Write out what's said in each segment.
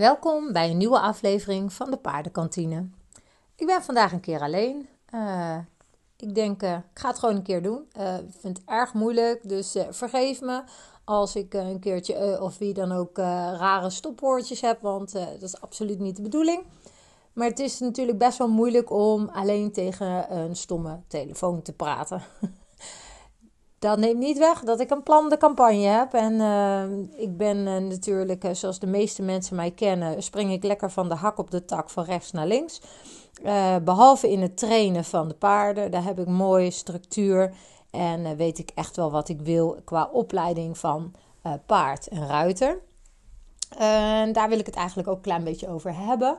Welkom bij een nieuwe aflevering van de Paardenkantine. Ik ben vandaag een keer alleen. Uh, ik denk, uh, ik ga het gewoon een keer doen. Uh, ik vind het erg moeilijk, dus vergeef me als ik een keertje of wie dan ook rare stopwoordjes heb, want dat is absoluut niet de bedoeling. Maar het is natuurlijk best wel moeilijk om alleen tegen een stomme telefoon te praten. Dat neemt niet weg dat ik een plan de campagne heb. En uh, ik ben uh, natuurlijk, uh, zoals de meeste mensen mij kennen, spring ik lekker van de hak op de tak van rechts naar links. behalve in het trainen van de paarden, daar heb ik mooie structuur. En weet ik echt wel wat ik wil qua opleiding van paard en ruiter. Daar wil ik het eigenlijk ook een klein beetje over hebben.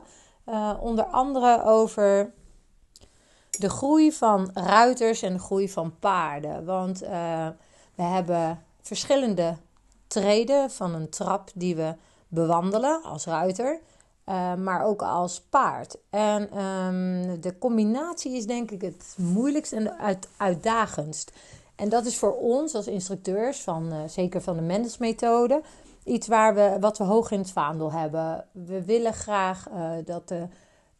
onder andere over de groei van ruiters en de groei van paarden. Want uh, we hebben verschillende treden van een trap die we bewandelen als ruiter, uh, maar ook als paard. En um, de combinatie is denk ik het moeilijkst en uit, uitdagendst. En dat is voor ons als instructeurs, van, uh, zeker van de Mendelsmethode, iets waar we, wat we hoog in het vaandel hebben. We willen graag dat de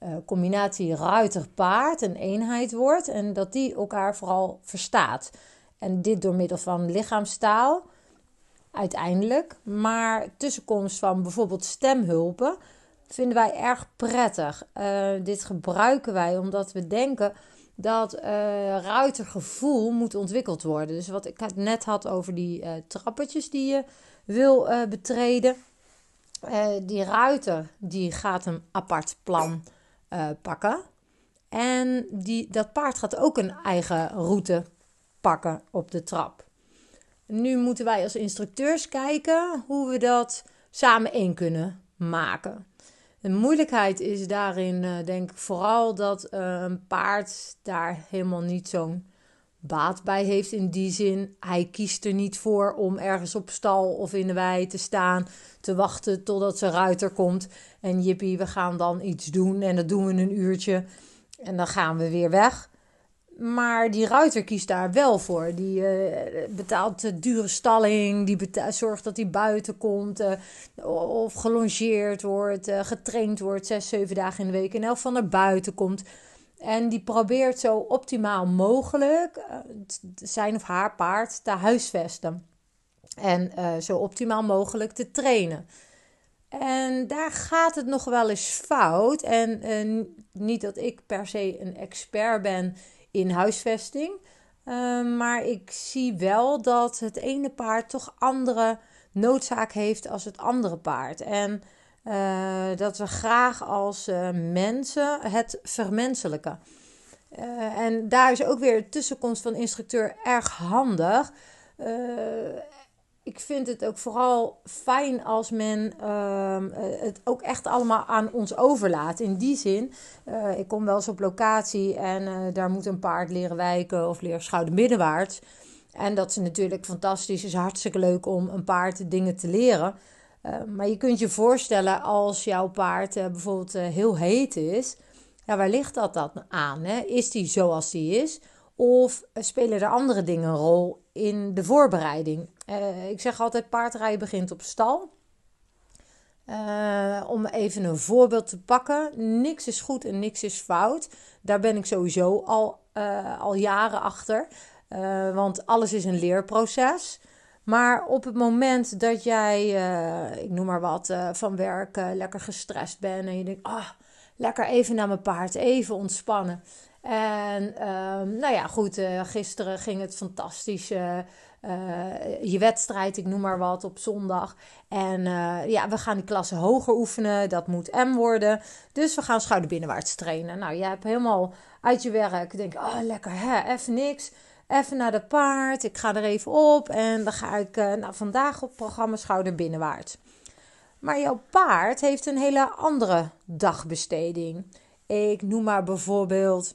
uh, combinatie ruiter-paard een eenheid wordt en dat die elkaar vooral verstaat. En dit door middel van lichaamstaal uiteindelijk, maar tussenkomst van bijvoorbeeld stemhulpen vinden wij erg prettig. Uh, dit gebruiken wij omdat we denken dat uh, ruitergevoel moet ontwikkeld worden. Dus wat ik net had over die trappetjes die je wil betreden. die ruiter die gaat een apart plan uh, pakken. En die, dat paard gaat ook een eigen route pakken op de trap. Nu moeten wij als instructeurs kijken hoe we dat samen één kunnen maken. De moeilijkheid is daarin, uh, denk ik, vooral dat uh, een paard daar helemaal niet zo'n baat bij heeft. In die zin, hij kiest er niet voor om ergens op stal of in de wei te staan, te wachten totdat zijn ruiter komt. En jippie, we gaan dan iets doen en dat doen we een uurtje en dan gaan we weer weg. Maar die ruiter kiest daar wel voor. Die uh, betaalt de dure stalling. Die zorgt dat hij buiten komt. Uh, of gelongeerd wordt. Uh, getraind wordt. Zes, zeven dagen in de week. En elk van naar buiten komt. En die probeert zo optimaal mogelijk uh, zijn of haar paard te huisvesten. En uh, zo optimaal mogelijk te trainen. En daar gaat het nog wel eens fout. En uh, niet dat ik per se een expert ben in huisvesting. maar ik zie wel dat het ene paard toch andere noodzaak heeft als het andere paard. En uh, dat we graag als uh, mensen het vermenselijken. Uh, en daar is ook weer de tussenkomst van instructeur erg handig. ik vind het ook vooral fijn als men ehm, het ook echt allemaal aan ons overlaat. In die zin, ik kom wel eens op locatie en daar moet een paard leren wijken of leren schouder middenwaarts. En dat is natuurlijk fantastisch. Het is hartstikke leuk om een paard dingen te leren. Uh, maar je kunt je voorstellen als jouw paard uh, bijvoorbeeld uh, heel heet is. Ja, waar ligt dat dan aan? Hè? Is die zoals die is? Of spelen er andere dingen een rol in de voorbereiding? ik zeg altijd: paardrijden begint op stal. om even een voorbeeld te pakken. Niks is goed en niks is fout. Daar ben ik sowieso al, al jaren achter. want alles is een leerproces. Maar op het moment dat jij, uh, ik noem maar wat, uh, van werk uh, lekker gestrest bent en je denkt, ah, lekker even naar mijn paard, even ontspannen. En ehm, nou ja, goed, gisteren ging het fantastisch. je wedstrijd, ik noem maar wat, op zondag. En ja, we gaan die klasse hoger oefenen. Dat moet M worden. Dus we gaan schouderbinnenwaarts trainen. Nou, jij hebt helemaal uit je werk. Denk, oh lekker, hè, even niks even naar de paard. Ik ga er even op en dan ga ik uh, nou, vandaag op programma Schouder Binnenwaarts. Maar jouw paard heeft een hele andere dagbesteding. Ik noem maar bijvoorbeeld,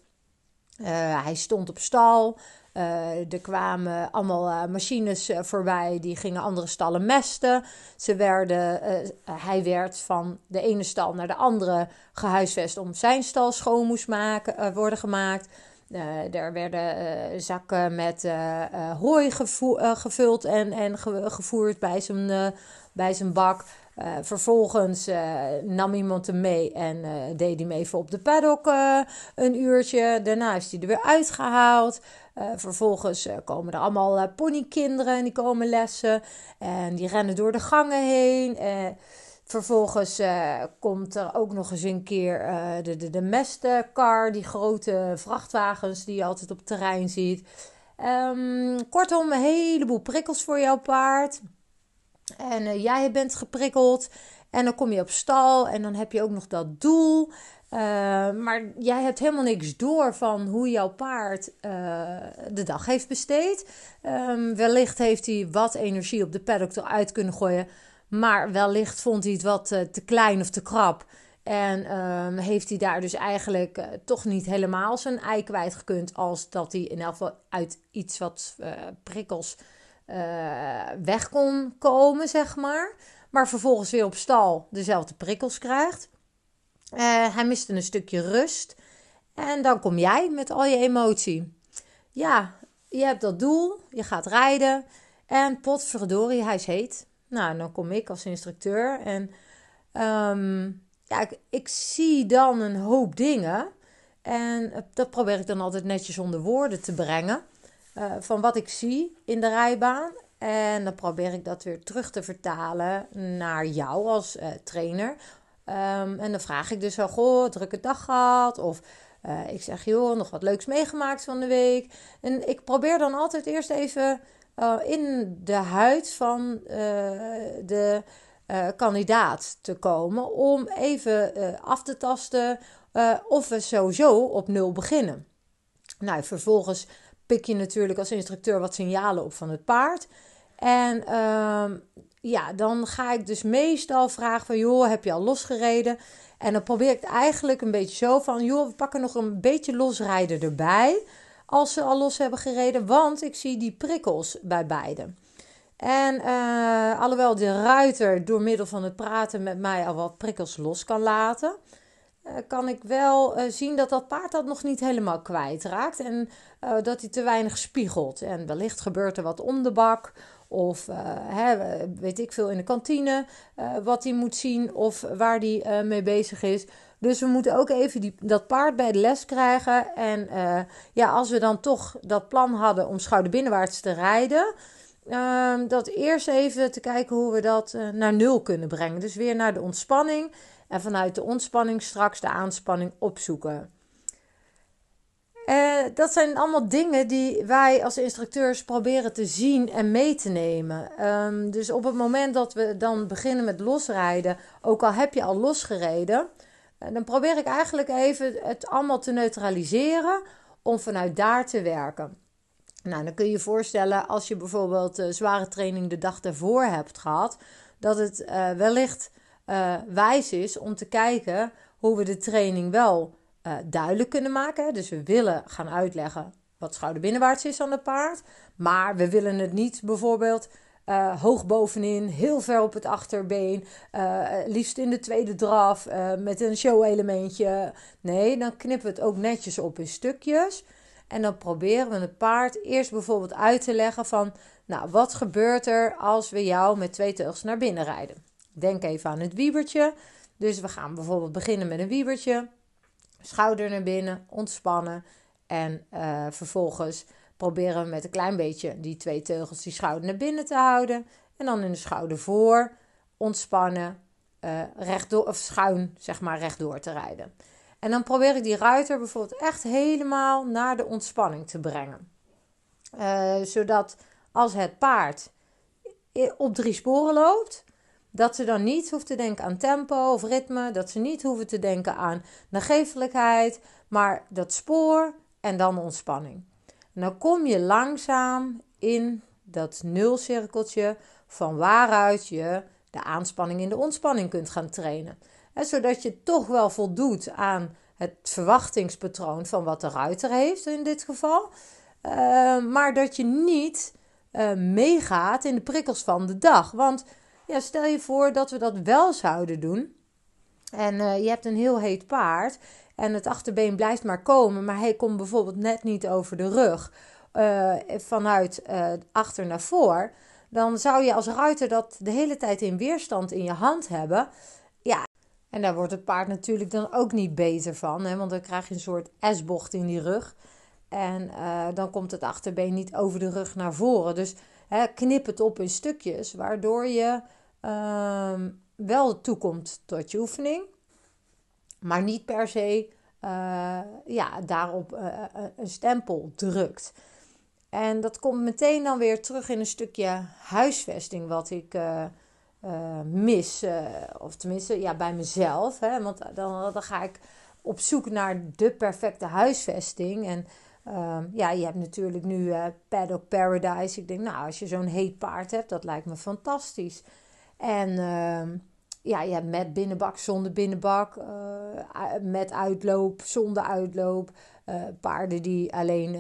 uh, hij stond op stal. Uh, er kwamen allemaal machines voorbij, die gingen andere stallen mesten. Ze werden, hij werd van de ene stal naar de andere gehuisvest om zijn stal schoon moest maken, worden gemaakt. Uh, er werden uh, zakken met uh, hooi gevuld en, en ge gevoerd bij zijn, bij zijn bak. vervolgens nam iemand hem mee en deed hem even op de paddock een uurtje. Daarna is hij er weer uitgehaald. vervolgens komen er allemaal ponykinderen en die komen lessen. En die rennen door de gangen heen. Vervolgens uh, komt er ook nog eens een keer uh, de, de, de mestkar, die grote vrachtwagens die je altijd op het terrein ziet. Um, kortom, een heleboel prikkels voor jouw paard. En uh, jij bent geprikkeld. En dan kom je op stal en dan heb je ook nog dat doel. maar jij hebt helemaal niks door van hoe jouw paard de dag heeft besteed. Um, wellicht heeft hij wat energie op de paddock eruit kunnen gooien maar wellicht vond hij het wat uh, te klein of te krap. En um, heeft hij daar dus eigenlijk uh, toch niet helemaal zijn ei kwijt gekund. Als dat hij in elk geval uit iets wat uh, prikkels weg kon komen, zeg maar. Maar vervolgens weer op stal dezelfde prikkels krijgt. hij miste een stukje rust. En dan kom jij met al je emotie. Ja, je hebt dat doel, je gaat rijden. En potverdorie, hij is heet. Nou, dan kom ik als instructeur en um, ja, ik, zie dan een hoop dingen. En dat probeer ik dan altijd netjes onder woorden te brengen. Uh, van wat ik zie in de rijbaan. En dan probeer ik dat weer terug te vertalen naar jou als uh, trainer. Um, en dan vraag ik dus wel, goh, drukke dag gehad? Of ik zeg, joh, nog wat leuks meegemaakt van de week. En ik probeer dan altijd eerst even uh, in de huid van uh, de uh, kandidaat te komen. Om even af te tasten of we sowieso op nul beginnen. Nou, vervolgens pik je natuurlijk als instructeur wat signalen op van het paard. En ehm, ja, dan ga ik dus meestal vragen van... joh, heb je al losgereden? En dan probeer ik het eigenlijk een beetje zo van... joh, we pakken nog een beetje losrijden erbij als ze al los hebben gereden, want ik zie die prikkels bij beide. En uh, alhoewel de ruiter door middel van het praten met mij al wat prikkels los kan laten, uh, kan ik wel uh, zien dat dat paard dat nog niet helemaal kwijtraakt en dat hij te weinig spiegelt. En wellicht gebeurt er wat om de bak of hè, weet ik veel in de kantine wat hij moet zien of waar hij mee bezig is. Dus we moeten ook even die, dat paard bij de les krijgen. En uh, ja, als we dan toch dat plan hadden om schouderbinnenwaarts te rijden. Uh, dat eerst even te kijken hoe we dat uh, naar nul kunnen brengen. Dus weer naar de ontspanning. En vanuit de ontspanning straks de aanspanning opzoeken. Uh, dat zijn allemaal dingen die wij als instructeurs proberen te zien en mee te nemen. Um, dus op het moment dat we dan beginnen met losrijden, ook al heb je al losgereden, en dan probeer ik eigenlijk even het allemaal te neutraliseren om vanuit daar te werken. Nou, dan kun je je voorstellen als je bijvoorbeeld uh, zware training de dag daarvoor hebt gehad, dat het uh, wellicht wijs is om te kijken hoe we de training wel duidelijk kunnen maken. Dus we willen gaan uitleggen wat schouderbinnenwaarts is aan het paard, maar we willen het niet bijvoorbeeld uh, hoog bovenin, heel ver op het achterbeen. Uh, liefst in de tweede draf uh, met een show-elementje. Nee, dan knippen we het ook netjes op in stukjes. En dan proberen we het paard eerst bijvoorbeeld uit te leggen van... Nou, wat gebeurt er als we jou met twee teugels naar binnen rijden? Denk even aan het wiebertje. Dus we gaan bijvoorbeeld beginnen met een wiebertje. Schouder naar binnen, ontspannen. En vervolgens proberen we met een klein beetje die twee teugels die schouder naar binnen te houden. En dan in de schouder voor, ontspannen, uh, rechtdoor, of schuin, zeg maar, rechtdoor te rijden. En dan probeer ik die ruiter bijvoorbeeld echt helemaal naar de ontspanning te brengen. Uh, zodat als het paard op drie sporen loopt, dat ze dan niet hoeft te denken aan tempo of ritme, dat ze niet hoeven te denken aan nagevelijkheid, maar dat spoor en dan ontspanning. En dan kom je langzaam in dat nulcirkeltje van waaruit je de aanspanning in de ontspanning kunt gaan trainen. En zodat je toch wel voldoet aan het verwachtingspatroon van wat de ruiter heeft in dit geval. Uh, maar dat je niet uh, meegaat in de prikkels van de dag. Want ja, stel je voor dat we dat wel zouden doen. En uh, je hebt een heel heet paard. En het achterbeen blijft maar komen, maar hij komt bijvoorbeeld net niet over de rug uh, vanuit uh, achter naar voor. dan zou je als ruiter dat de hele tijd in weerstand in je hand hebben. Ja, en daar wordt het paard natuurlijk dan ook niet beter van, hè, want dan krijg je een soort S-bocht in die rug. En dan komt het achterbeen niet over de rug naar voren. Dus hè, knip het op in stukjes, waardoor je uh, wel toekomt tot je oefening, maar niet per se uh, ja, daarop uh, een stempel drukt. En dat komt meteen dan weer terug in een stukje huisvesting wat ik mis. of tenminste, ja, bij mezelf. Hè? Want dan, dan ga ik op zoek naar de perfecte huisvesting. En Um, ja, je hebt natuurlijk nu uh, Paddock Paradise. Ik denk, nou, als je zo'n heet paard hebt, dat lijkt me fantastisch. En uh, ja, je hebt met binnenbak, zonder binnenbak, uh, met uitloop, zonder uitloop. Uh, paarden die alleen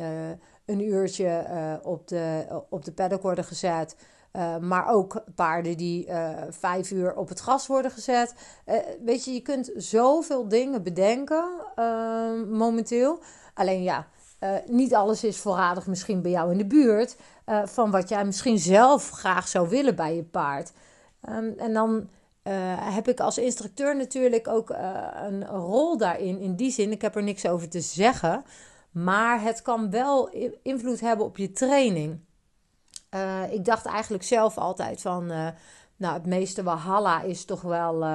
een uurtje op, de, op de paddock worden gezet. maar ook paarden die vijf uur op het gras worden gezet. weet je, je kunt zoveel dingen bedenken ehm, momenteel. Alleen ja, niet alles is voorradig misschien bij jou in de buurt. Van wat jij misschien zelf graag zou willen bij je paard. Um, en dan uh, heb ik als instructeur natuurlijk ook een rol daarin. In die zin, ik heb er niks over te zeggen. Maar het kan wel invloed hebben op je training. ik dacht eigenlijk zelf altijd van. nou, het meeste walhalla is toch wel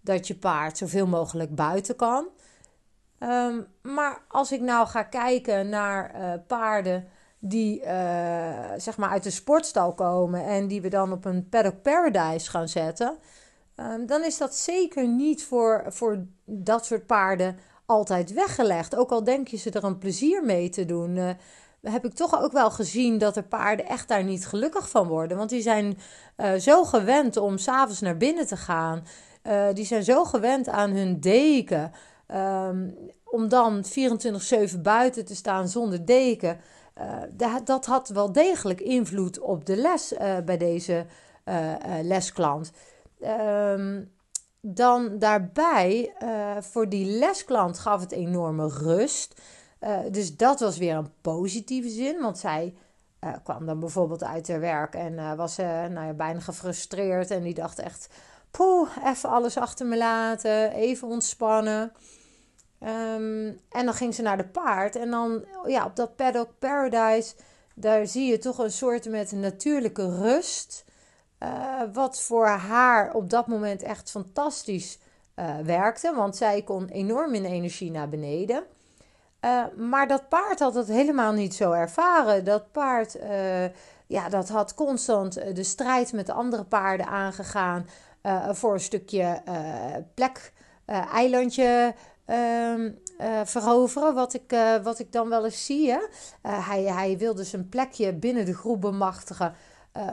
dat je paard zoveel mogelijk buiten kan. Ehm, maar als ik nou ga kijken naar paarden die zeg maar uit de sportstal komen en die we dan op een paddock paradise gaan zetten, um, dan is dat zeker niet voor, voor dat soort paarden altijd weggelegd. Ook al denk je ze er een plezier mee te doen. Uh, heb ik toch ook wel gezien dat de paarden echt daar niet gelukkig van worden. Want die zijn zo gewend om s'avonds naar binnen te gaan. die zijn zo gewend aan hun deken. Um, om dan 24-7 buiten te staan zonder deken. Uh, dat had wel degelijk invloed op de les bij deze lesklant. Um, dan daarbij, voor die lesklant gaf het enorme rust. dus dat was weer een positieve zin, want zij kwam dan bijvoorbeeld uit haar werk en was nou ja, bijna gefrustreerd. En die dacht echt, poeh, even alles achter me laten, even ontspannen. Um, en dan ging ze naar de paard. En dan, ja, op dat paddock paradise, daar zie je toch een soort met natuurlijke rust. Uh, wat voor haar op dat moment echt fantastisch uh, werkte. Want zij kon enorm in energie naar beneden. Uh, maar dat paard had het helemaal niet zo ervaren. Dat paard, ja, dat had constant de strijd met de andere paarden aangegaan. voor een stukje plek, eilandje um, veroveren. Wat ik, wat ik dan wel eens zie. Hij, hij wil dus een plekje binnen de groep bemachtigen.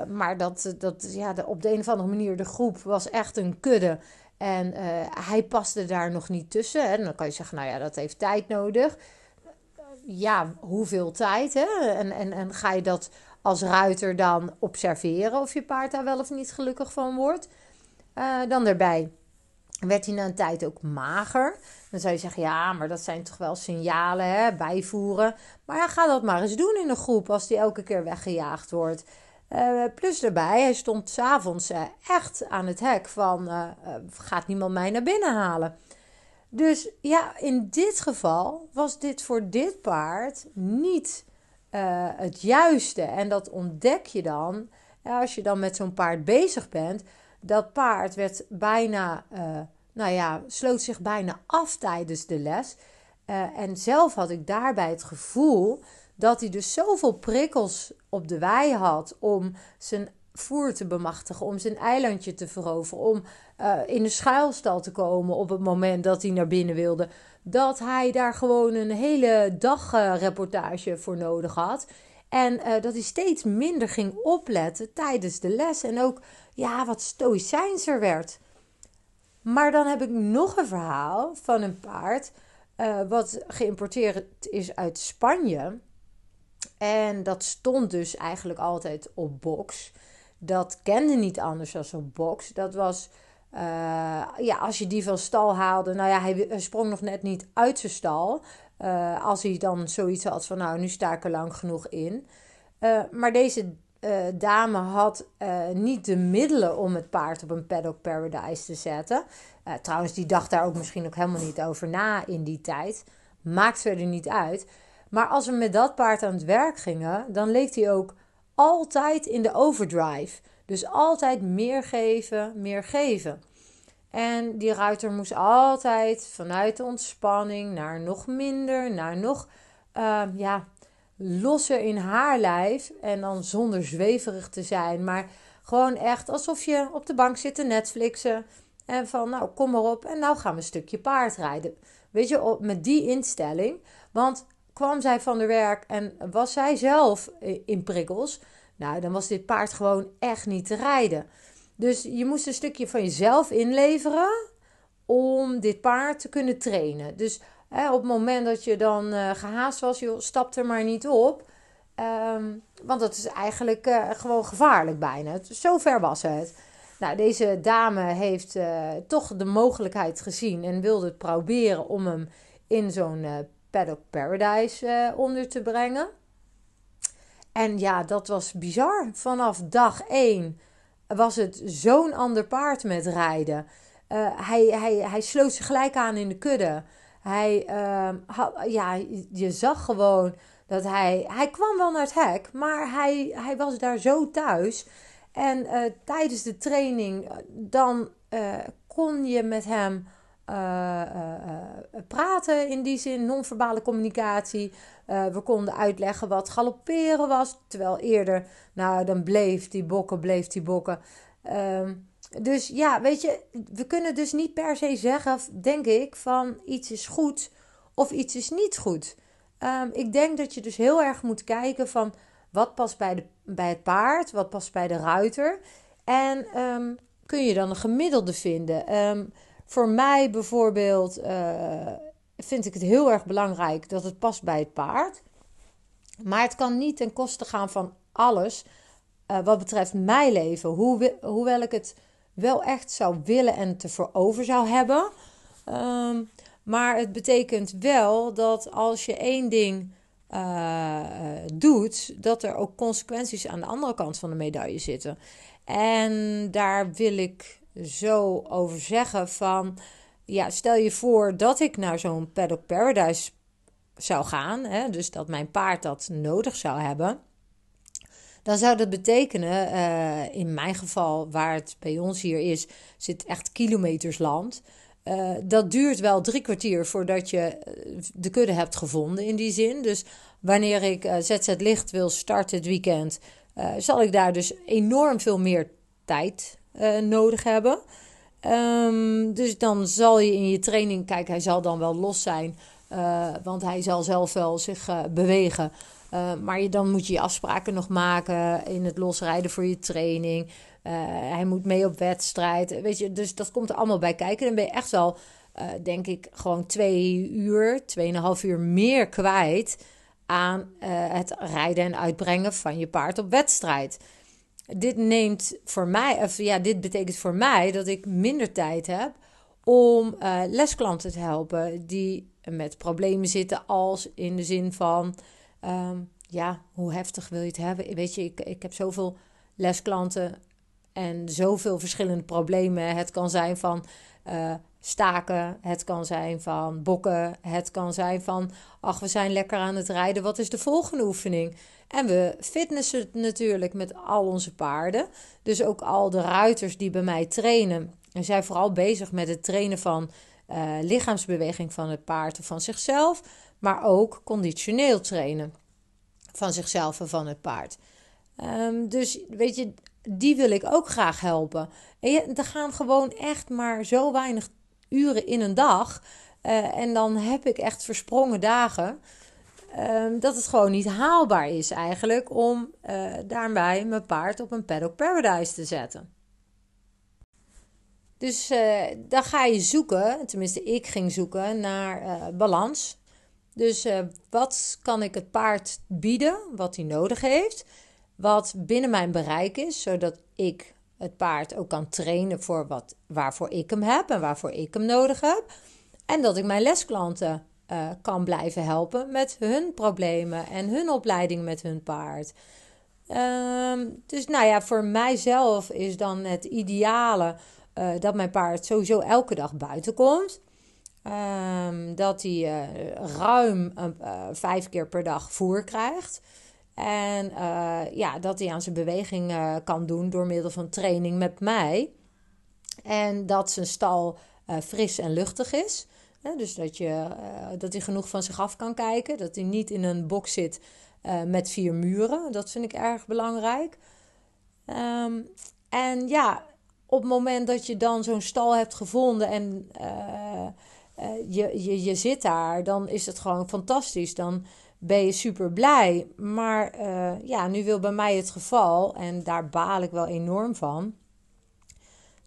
Maar dat, dat, ja, de, op de een of andere manier, de groep was echt een kudde. En hij paste daar nog niet tussen. En dan kan je zeggen, nou ja, dat heeft tijd nodig. Ja, hoeveel tijd? Hè? En, en, en ga je dat als ruiter dan observeren of je paard daar wel of niet gelukkig van wordt? dan daarbij werd hij na een tijd ook mager. Dan zou je zeggen, ja, maar dat zijn toch wel signalen, hè, bijvoeren. Maar ja, ga dat maar eens doen in een groep als die elke keer weggejaagd wordt. Uh, plus daarbij, hij stond s'avonds uh, echt aan het hek van, uh, gaat niemand mij naar binnen halen? Dus ja, in dit geval was dit voor dit paard niet het juiste. En dat ontdek je dan, als je dan met zo'n paard bezig bent. Dat paard werd bijna nou ja, sloot zich bijna af tijdens de les. En zelf had ik daarbij het gevoel dat hij dus zoveel prikkels op de wei had om zijn voer te bemachtigen, om zijn eilandje te veroveren, om uh, in de schuilstal te komen op het moment dat hij naar binnen wilde, dat hij daar gewoon een hele dagreportage voor nodig had. En uh, dat hij steeds minder ging opletten tijdens de les en ook ja, wat stoïcijnser werd. Maar dan heb ik nog een verhaal van een paard uh, wat geïmporteerd is uit Spanje. En dat stond dus eigenlijk altijd op box. Dat kende niet anders dan op box. Dat was, uh, ja, als je die van stal haalde. Nou ja, hij sprong nog net niet uit zijn stal. Uh, als hij dan zoiets had van, nou, nu sta ik er lang genoeg in. maar deze dame had niet de middelen om het paard op een paddock paradise te zetten. trouwens, die dacht daar ook misschien ook helemaal niet over na in die tijd. Maakt verder niet uit. Maar als we met dat paard aan het werk gingen, dan leek hij ook altijd in de overdrive. Dus altijd meer geven, meer geven. En die ruiter moest altijd vanuit de ontspanning naar nog minder, naar nog uh, ja, losser in haar lijf. En dan zonder zweverig te zijn, maar gewoon echt alsof je op de bank zit te Netflixen. En van, nou, kom maar op en nou gaan we een stukje paardrijden. Weet je, met die instelling. Want kwam zij van de werk en was zij zelf in prikkels, nou, dan was dit paard gewoon echt niet te rijden. Dus je moest een stukje van jezelf inleveren om dit paard te kunnen trainen. Dus hè, op het moment dat je dan uh, gehaast was, joh, stap er maar niet op. Ehm, want dat is eigenlijk uh, gewoon gevaarlijk bijna. Zo ver was het. Nou, deze dame heeft uh, toch de mogelijkheid gezien en wilde het proberen om hem in zo'n Paddock Paradise onder te brengen. En ja, dat was bizar. Vanaf dag 1 was het zo'n ander paard met rijden. Uh, hij, hij, hij sloot zich gelijk aan in de kudde. Hij, had, ja, je zag gewoon dat hij. Hij kwam wel naar het hek, maar hij, hij was daar zo thuis. En uh, tijdens de training, dan eh, kon je met hem uh, praten in die zin, non-verbale communicatie. we konden uitleggen wat galopperen was. Terwijl eerder, nou, dan bleef die bokken, bleef die bokken. Ehm, dus ja, weet je, we kunnen dus niet per se zeggen, denk ik, van iets is goed of iets is niet goed. Um, ik denk dat je dus heel erg moet kijken van wat past bij, de, bij het paard, wat past bij de ruiter. En um, kun je dan een gemiddelde vinden. Um, voor mij bijvoorbeeld uh, vind ik het heel erg belangrijk dat het past bij het paard. Maar het kan niet ten koste gaan van alles uh, wat betreft mijn leven. Hoe, hoewel ik het wel echt zou willen en te voor over zou hebben. Um, maar het betekent wel dat als je één ding uh, doet, dat er ook consequenties aan de andere kant van de medaille zitten. En daar wil ik zo over zeggen van... Ja, stel je voor dat ik naar zo'n Paddock Paradise zou gaan. Hè, dus dat mijn paard dat nodig zou hebben. Dan zou dat betekenen, uh, in mijn geval, waar het bij ons hier is, zit echt kilometers land. Uh, dat duurt wel drie kwartier voordat je eh, de kudde hebt gevonden in die zin. Dus wanneer ik uh, ZZ Licht wil starten het weekend, zal ik daar dus enorm veel meer tijd uh, nodig hebben. Um, dus dan zal je in je training, kijk, hij zal dan wel los zijn, uh, want hij zal zelf wel zich uh, bewegen. maar je, dan moet je je afspraken nog maken in het losrijden voor je training. hij moet mee op wedstrijd. Weet je, dus dat komt er allemaal bij kijken. Dan ben je echt wel, denk ik, gewoon twee uur, tweeënhalf uur meer kwijt aan het rijden en uitbrengen van je paard op wedstrijd dit neemt voor mij, of ja, dit betekent voor mij dat ik minder tijd heb om uh, lesklanten te helpen die met problemen zitten, als in de zin van, um, ja, hoe heftig wil je het hebben? Weet je, ik, ik heb zoveel lesklanten en zoveel verschillende problemen. Het kan zijn van uh, staken, het kan zijn van bokken, het kan zijn van, ach, we zijn lekker aan het rijden, wat is de volgende oefening? En we fitnessen natuurlijk met al onze paarden. Dus ook al de ruiters die bij mij trainen, en zijn vooral bezig met het trainen van uh, lichaamsbeweging van het paard of van zichzelf, maar ook conditioneel trainen van zichzelf en van het paard. Um, dus weet je, die wil ik ook graag helpen. En je, er gaan gewoon echt maar zo weinig uren in een dag. Uh, en dan heb ik echt versprongen dagen. Um, dat het gewoon niet haalbaar is eigenlijk om uh, daarbij mijn paard op een paddock paradise te zetten. Dus uh, dan ga je zoeken, tenminste ik ging zoeken naar balans. Dus wat kan ik het paard bieden, wat hij nodig heeft, wat binnen mijn bereik is, zodat ik het paard ook kan trainen voor wat, waarvoor ik hem heb en waarvoor ik hem nodig heb. En dat ik mijn lesklanten uh, kan blijven helpen met hun problemen en hun opleiding met hun paard. Ehm, dus nou ja, voor mijzelf is dan het ideale dat mijn paard sowieso elke dag buiten komt. Ehm, dat hij ruim vijf keer per dag voer krijgt. En ja, dat hij aan zijn beweging kan doen door middel van training met mij. En dat zijn stal fris en luchtig is dus dat, je, dat hij genoeg van zich af kan kijken. Dat hij niet in een box zit met vier muren. Dat vind ik erg belangrijk. Um, en ja, op het moment dat je dan zo'n stal hebt gevonden en je, je, je zit daar, dan is het gewoon fantastisch. Dan ben je super blij. Maar ja, nu wil bij mij het geval, en daar baal ik wel enorm van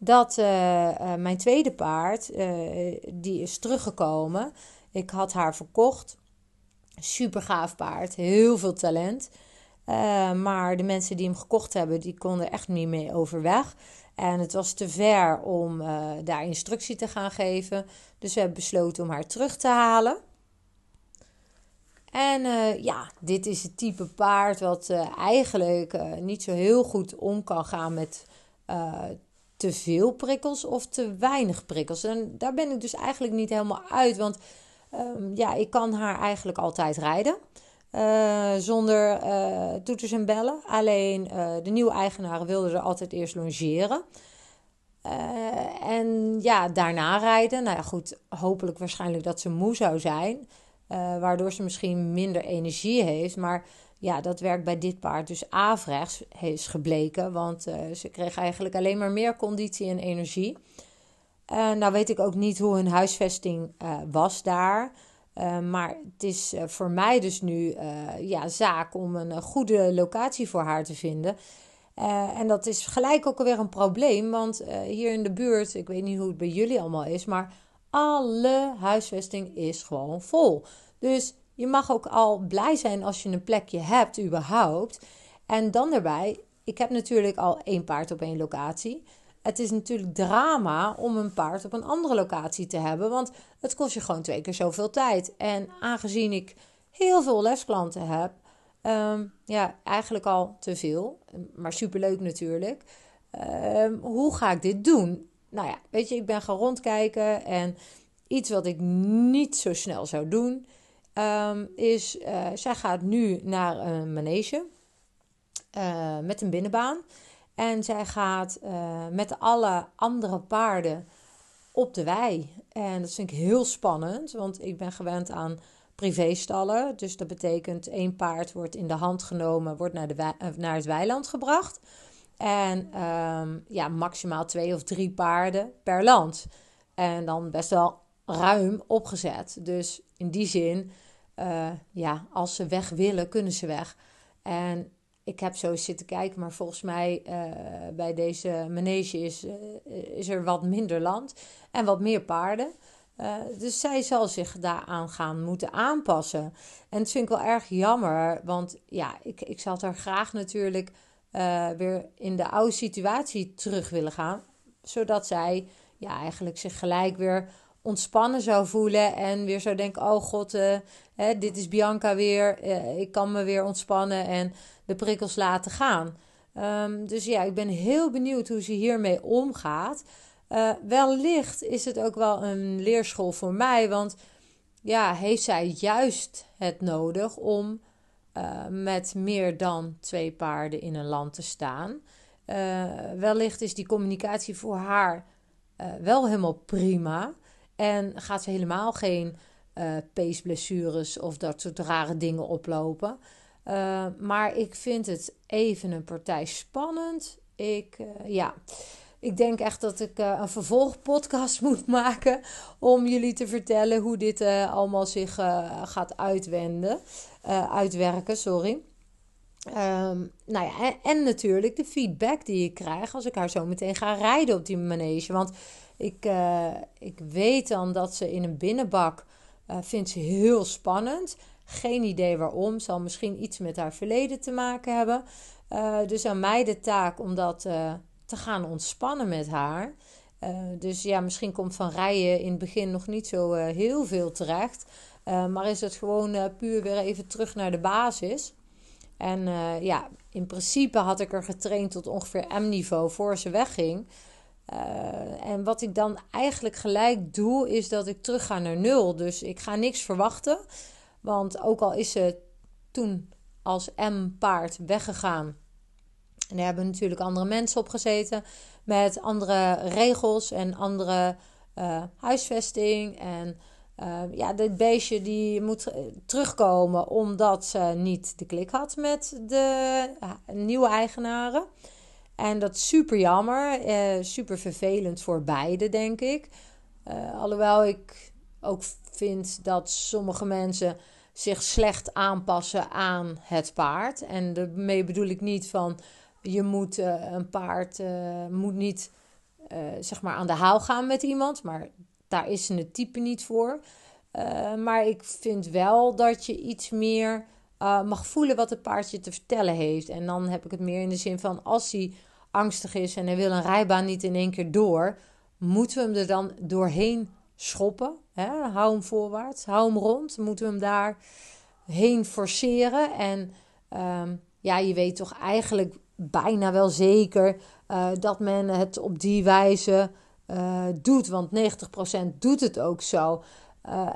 dat uh, uh, mijn tweede paard, die is teruggekomen. Ik had haar verkocht. Super gaaf paard, heel veel talent. maar de mensen die hem gekocht hebben, die konden echt niet mee overweg. En het was te ver om daar instructie te gaan geven. Dus we hebben besloten om haar terug te halen. En ja, dit is het type paard wat eigenlijk niet zo heel goed om kan gaan met te veel prikkels of te weinig prikkels. En daar ben ik dus eigenlijk niet helemaal uit. Want ehm, ja, ik kan haar eigenlijk altijd rijden. Zonder toeters en bellen. Alleen de nieuwe eigenaren wilden er altijd eerst longeren. en ja, daarna rijden. Nou ja, goed, hopelijk waarschijnlijk dat ze moe zou zijn. Waardoor ze misschien minder energie heeft. Maar ja, dat werkt bij dit paard dus averechts, is gebleken. Want uh, ze kreeg eigenlijk alleen maar meer conditie en energie. Uh, nou weet ik ook niet hoe hun huisvesting was daar. maar het is voor mij dus nu ja, zaak om een goede locatie voor haar te vinden. en dat is gelijk ook alweer een probleem. Want hier in de buurt, ik weet niet hoe het bij jullie allemaal is, maar alle huisvesting is gewoon vol. Dus je mag ook al blij zijn als je een plekje hebt, überhaupt. En dan erbij, ik heb natuurlijk al één paard op één locatie. Het is natuurlijk drama om een paard op een andere locatie te hebben, want het kost je gewoon twee keer zoveel tijd. En aangezien ik heel veel lesklanten heb, um, ja, eigenlijk al te veel, maar superleuk natuurlijk. Um, hoe ga ik dit doen? Nou ja, weet je, ik ben gaan rondkijken en iets wat ik niet zo snel zou doen, um, is, uh, zij gaat nu naar een manege uh, met een binnenbaan. En zij gaat uh, met alle andere paarden op de wei. En dat vind ik heel spannend, want ik ben gewend aan privéstallen. Dus dat betekent één paard wordt in de hand genomen, wordt naar, de naar het weiland gebracht. En um, ja, maximaal twee of drie paarden per land. En dan best wel ruim opgezet. Dus in die zin, uh, ja, als ze weg willen, kunnen ze weg. En ik heb zo zitten kijken, maar volgens mij uh, bij deze manege is, uh, is er wat minder land en wat meer paarden. dus zij zal zich daaraan gaan moeten aanpassen. En dat vind ik wel erg jammer, want ja, ik, ik zal er graag natuurlijk weer in de oude situatie terug willen gaan. Zodat zij ja, eigenlijk zich gelijk weer ontspannen zou voelen en weer zou denken: oh god, uh, hè, dit is Bianca weer, uh, ik kan me weer ontspannen en de prikkels laten gaan. Um, dus ja, ik ben heel benieuwd hoe ze hiermee omgaat. Wellicht is het ook wel een leerschool voor mij, want ja, heeft zij juist het nodig om met meer dan twee paarden in een land te staan? wellicht is die communicatie voor haar wel helemaal prima. En gaat ze helemaal geen uh, peesblessures of dat soort rare dingen oplopen. Uh, maar ik vind het even een partij spannend. Ik, uh, ja, ik denk echt dat ik een vervolgpodcast moet maken om jullie te vertellen hoe dit allemaal zich gaat uitwenden, uitwerken. Sorry. Um, nou ja, en, natuurlijk de feedback die ik krijg als ik haar zo meteen ga rijden op die manege. Want ik, uh, ik weet dan dat ze in een binnenbak uh, vindt ze heel spannend. Geen idee waarom. Zal misschien iets met haar verleden te maken hebben. Dus aan mij de taak om dat te gaan ontspannen met haar. dus ja, misschien komt van rijden in het begin nog niet zo heel veel terecht. Maar is het gewoon puur weer even terug naar de basis. En eh, ja, in principe had ik er getraind tot ongeveer M-niveau voor ze wegging. En wat ik dan eigenlijk gelijk doe, is dat ik terug ga naar nul. Dus ik ga niks verwachten. Want ook al is ze toen als M-paard weggegaan. En daar hebben natuurlijk andere mensen op gezeten. Met andere regels en andere huisvesting. En uh, ja, dit beestje die moet terugkomen omdat ze niet de klik had met de nieuwe eigenaren. En dat is super jammer, uh, super vervelend voor beide, denk ik. alhoewel ik ook vind dat sommige mensen zich slecht aanpassen aan het paard. En daarmee bedoel ik niet van je moet een paard moet niet zeg maar aan de haal gaan met iemand, maar daar is het type niet voor. Uh, maar ik vind wel dat je iets meer uh, mag voelen wat het paardje te vertellen heeft. En dan heb ik het meer in de zin van als hij angstig is en hij wil een rijbaan niet in één keer door, moeten we hem er dan doorheen schoppen. Hè? Hou hem voorwaarts, hou hem rond. Moeten we hem daar heen forceren. En um, ja, je weet toch eigenlijk bijna wel zeker uh, dat men het op die wijze uh, doet. Want 90% doet het ook zo. Uh,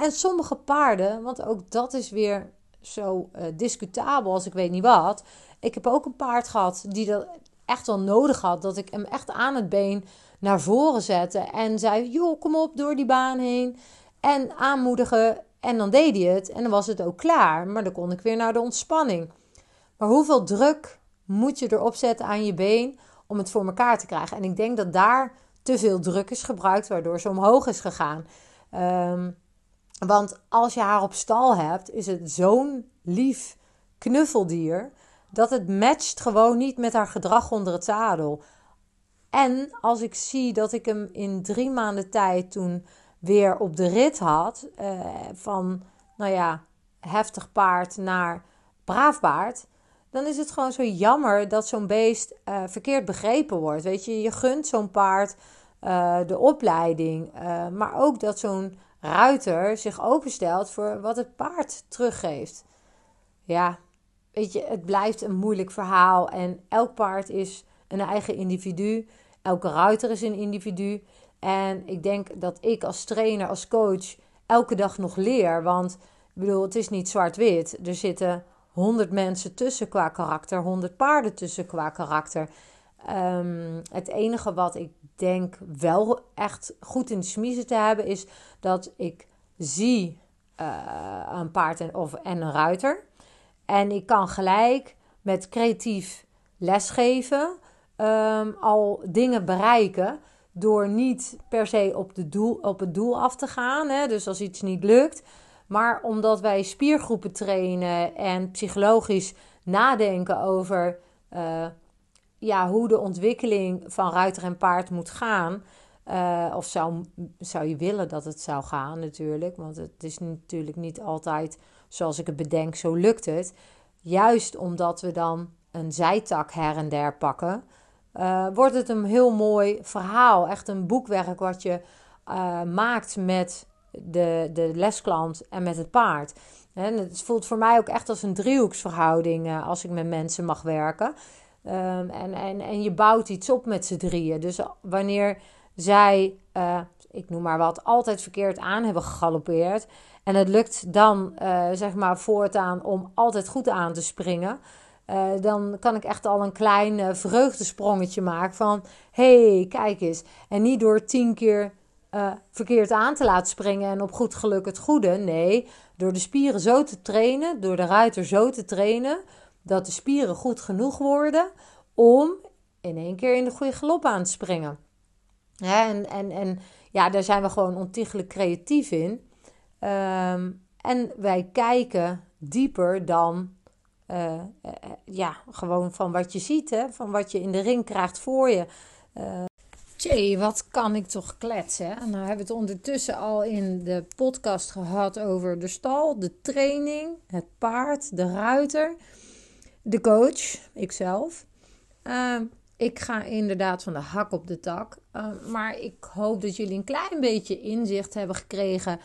en sommige paarden, want ook dat is weer zo uh, discutabel als ik weet niet wat. Ik heb ook een paard gehad die dat echt wel nodig had. Dat ik hem echt aan het been naar voren zette. En zei: Joh, kom op door die baan heen. En aanmoedigen. En dan deed hij het. En dan was het ook klaar. Maar dan kon ik weer naar de ontspanning. Maar hoeveel druk moet je erop zetten aan je been om het voor elkaar te krijgen? En ik denk dat daar te veel druk is gebruikt, waardoor ze omhoog is gegaan. Um, want als je haar op stal hebt, is het zo'n lief knuffeldier dat het matcht gewoon niet met haar gedrag onder het zadel. En als ik zie dat ik hem in drie maanden tijd toen weer op de rit had, uh, van nou ja, heftig paard naar braaf paard, dan is het gewoon zo jammer dat zo'n beest uh, verkeerd begrepen wordt. Weet je, je gunt zo'n paard uh, de opleiding, uh, maar ook dat zo'n ruiter zich openstelt voor wat het paard teruggeeft. Ja, weet je, het blijft een moeilijk verhaal en elk paard is een eigen individu. Elke ruiter is een individu. En ik denk dat ik als trainer, als coach, elke dag nog leer. Want ik bedoel, het is niet zwart-wit. Er zitten honderd mensen tussen qua karakter, honderd paarden tussen qua karakter. Um, het enige wat ik denk wel echt goed in de smiezen te hebben, is dat ik zie uh, een paard en, of, en een ruiter. En ik kan gelijk met creatief lesgeven um, al dingen bereiken. Door niet per se op, de doel, op het doel af te gaan. Hè? Dus als iets niet lukt. Maar omdat wij spiergroepen trainen en psychologisch nadenken over uh, ja, hoe de ontwikkeling van ruiter en paard moet gaan. Uh, of zou, zou je willen dat het zou gaan, natuurlijk. Want het is natuurlijk niet altijd zoals ik het bedenk, zo lukt het. Juist omdat we dan een zijtak her en der pakken, uh, wordt het een heel mooi verhaal. Echt een boekwerk wat je maakt met de, de lesklant en met het paard. En het voelt voor mij ook echt als een driehoeksverhouding als ik met mensen mag werken. Um, en, en, en je bouwt iets op met z'n drieën. Dus wanneer zij, uh, ik noem maar wat, altijd verkeerd aan hebben gegalopeerd. En het lukt dan, uh, zeg maar, voortaan om altijd goed aan te springen. Dan kan ik echt al een klein vreugdesprongetje maken van... hey, kijk eens. En niet door tien keer verkeerd aan te laten springen en op goed geluk het goede. Nee, door de spieren zo te trainen, door de ruiter zo te trainen dat de spieren goed genoeg worden om in één keer in de goede galop aan te springen. en, en, en ja, daar zijn we gewoon ontiegelijk creatief in. Ehm, en wij kijken dieper dan uh, ja, gewoon van wat je ziet, hè? van wat je in de ring krijgt voor je. Wat kan ik toch kletsen? Nou hebben we het ondertussen al in de podcast gehad over de stal, de training, het paard, de ruiter de coach, ikzelf. Uh, ik ga inderdaad van de hak op de tak. Uh, maar ik hoop dat jullie een klein beetje inzicht hebben gekregen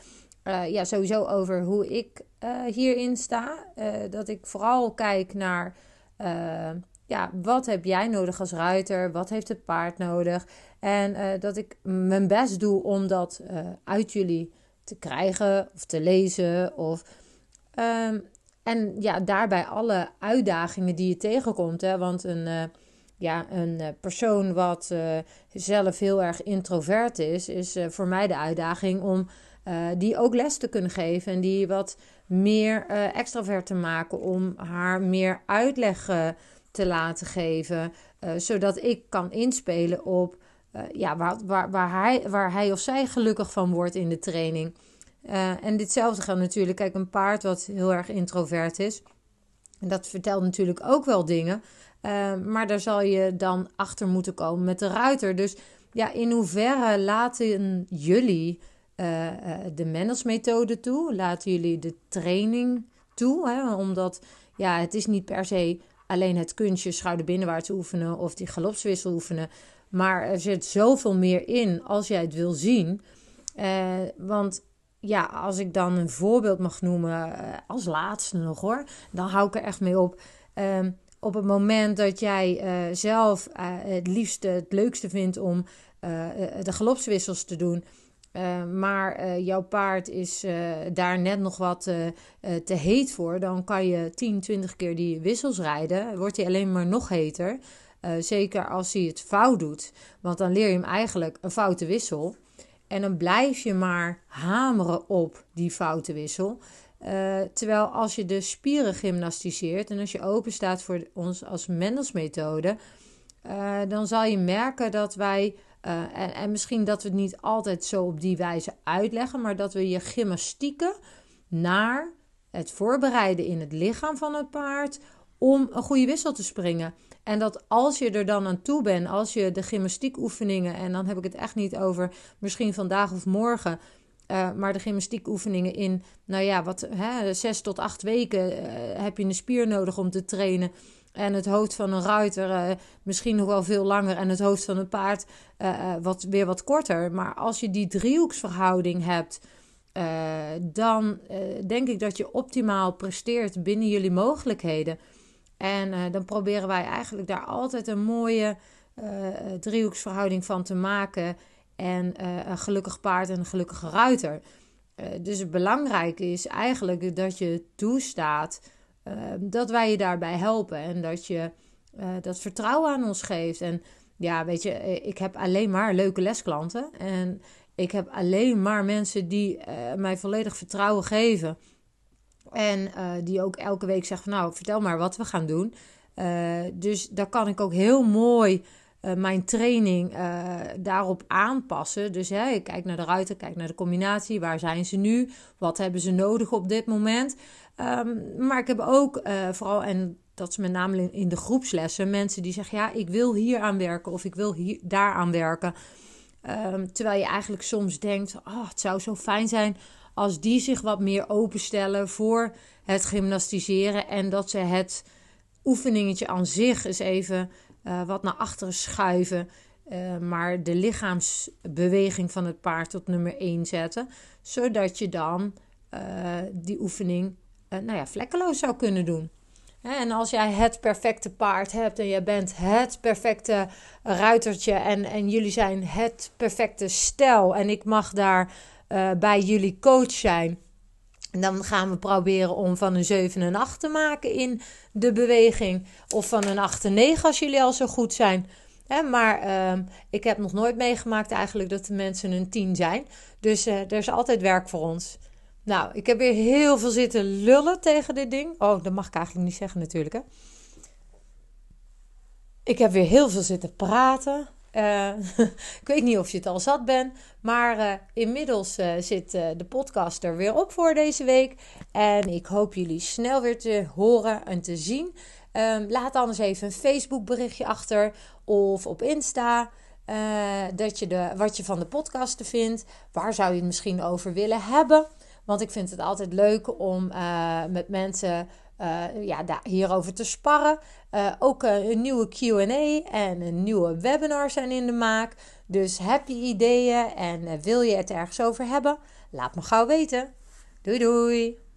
ja, sowieso over hoe ik hierin sta. dat ik vooral kijk naar ja, wat heb jij nodig als ruiter? Wat heeft het paard nodig? En dat ik mijn best doe om dat uit jullie te krijgen of te lezen. Of, um, en ja, daarbij alle uitdagingen die je tegenkomt. Hè? Want een, uh, ja, een eh, persoon wat zelf heel erg introvert is, is voor mij de uitdaging om die ook les te kunnen geven. En die wat meer extravert te maken. Om haar meer uitleg te laten geven. zodat ik kan inspelen op ja, waar, waar, waar, hij, waar hij of zij gelukkig van wordt in de training. Uh, en ditzelfde geldt natuurlijk, kijk, een paard wat heel erg introvert is. En dat vertelt natuurlijk ook wel dingen. Maar daar zal je dan achter moeten komen met de ruiter. Dus ja, in hoeverre laten jullie de Mendels-methode toe? Laten jullie de training toe? Hè? Omdat ja, het is niet per se alleen het kunstje schouder binnenwaarts oefenen of die galopswissel oefenen. Maar er zit zoveel meer in als jij het wil zien. want ja, als ik dan een voorbeeld mag noemen, eh, als laatste nog hoor, dan hou ik er echt mee op. Um, op het moment dat jij uh, zelf het liefste, het leukste vindt om de galopswissels te doen, maar jouw paard is daar net nog wat te heet voor, dan kan je 10, 20 keer die wissels rijden. Wordt hij alleen maar nog heter. zeker als hij het fout doet, want dan leer je hem eigenlijk een foute wissel. En dan blijf je maar hameren op die foute wissel. Terwijl als je de spieren gymnastiseert en als je open staat voor ons als Mendelsmethode, dan zal je merken dat wij, uh, en, en, misschien dat we het niet altijd zo op die wijze uitleggen, maar dat we je gymnastieken naar het voorbereiden in het lichaam van het paard om een goede wissel te springen. En dat als je er dan aan toe bent, als je de gymnastiekoefeningen, en dan heb ik het echt niet over misschien vandaag of morgen, uh, maar de gymnastiekoefeningen in, nou ja, wat hè, zes tot acht weken uh, heb je een spier nodig om te trainen. En het hoofd van een ruiter uh, misschien nog wel veel langer. En het hoofd van een paard wat, weer wat korter. Maar als je die driehoeksverhouding hebt, dan denk ik dat je optimaal presteert binnen jullie mogelijkheden. En dan proberen wij eigenlijk daar altijd een mooie driehoeksverhouding van te maken. En een gelukkig paard en een gelukkige ruiter. dus het belangrijke is eigenlijk dat je toestaat dat wij je daarbij helpen. En dat je dat vertrouwen aan ons geeft. En ja, weet je, ik heb alleen maar leuke lesklanten. En ik heb alleen maar mensen die mij volledig vertrouwen geven. En die ook elke week zegt van nou, vertel maar wat we gaan doen. Dus daar kan ik ook heel mooi uh, mijn training daarop aanpassen. Dus hè, ik kijk naar de ruiten, kijk naar de combinatie. Waar zijn ze nu? Wat hebben ze nodig op dit moment? Um, maar ik heb ook vooral, en dat is met name in de groepslessen, mensen die zeggen: ja, ik wil hier aan werken of ik wil hier, daar aan werken. Um, terwijl je eigenlijk soms denkt: oh, het zou zo fijn zijn als die zich wat meer openstellen voor het gymnastiseren en dat ze het oefeningetje aan zich eens even uh, wat naar achteren schuiven. Uh, maar de lichaamsbeweging van het paard tot nummer 1 zetten. Zodat je dan uh, die oefening nou ja, vlekkeloos zou kunnen doen. En als jij het perfecte paard hebt en jij bent het perfecte ruitertje en, en jullie zijn het perfecte stel en ik mag daar bij jullie coach zijn. En dan gaan we proberen om van een 7 en 8 te maken in de beweging. Of van een 8 en 9 als jullie al zo goed zijn. maar uh, ik heb nog nooit meegemaakt eigenlijk dat de mensen een 10 zijn. Dus uh, er is altijd werk voor ons. Nou, ik heb weer heel veel zitten lullen tegen dit ding. Oh, dat mag ik eigenlijk niet zeggen natuurlijk hè. Ik heb weer heel veel zitten praten. Uh, ik weet niet of je het al zat bent, maar uh, inmiddels uh, zit de podcast er weer op voor deze week. En ik hoop jullie snel weer te horen en te zien. Um, laat anders even een Facebook berichtje achter of op Insta. dat je de, wat je van de podcasten vindt. Waar zou je het misschien over willen hebben? Want ik vind het altijd leuk om met mensen ja, daar, hierover te sparren. Uh, ook een nieuwe QA en een nieuwe webinar zijn in de maak. Dus heb je ideeën en wil je het ergens over hebben? Laat me gauw weten. Doei doei!